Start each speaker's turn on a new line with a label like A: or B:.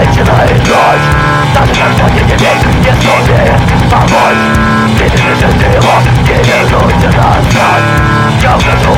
A: Начинает ночь Даже когда не тебе не сумеет помочь Видели же ты его, не вернуться назад Я ухожу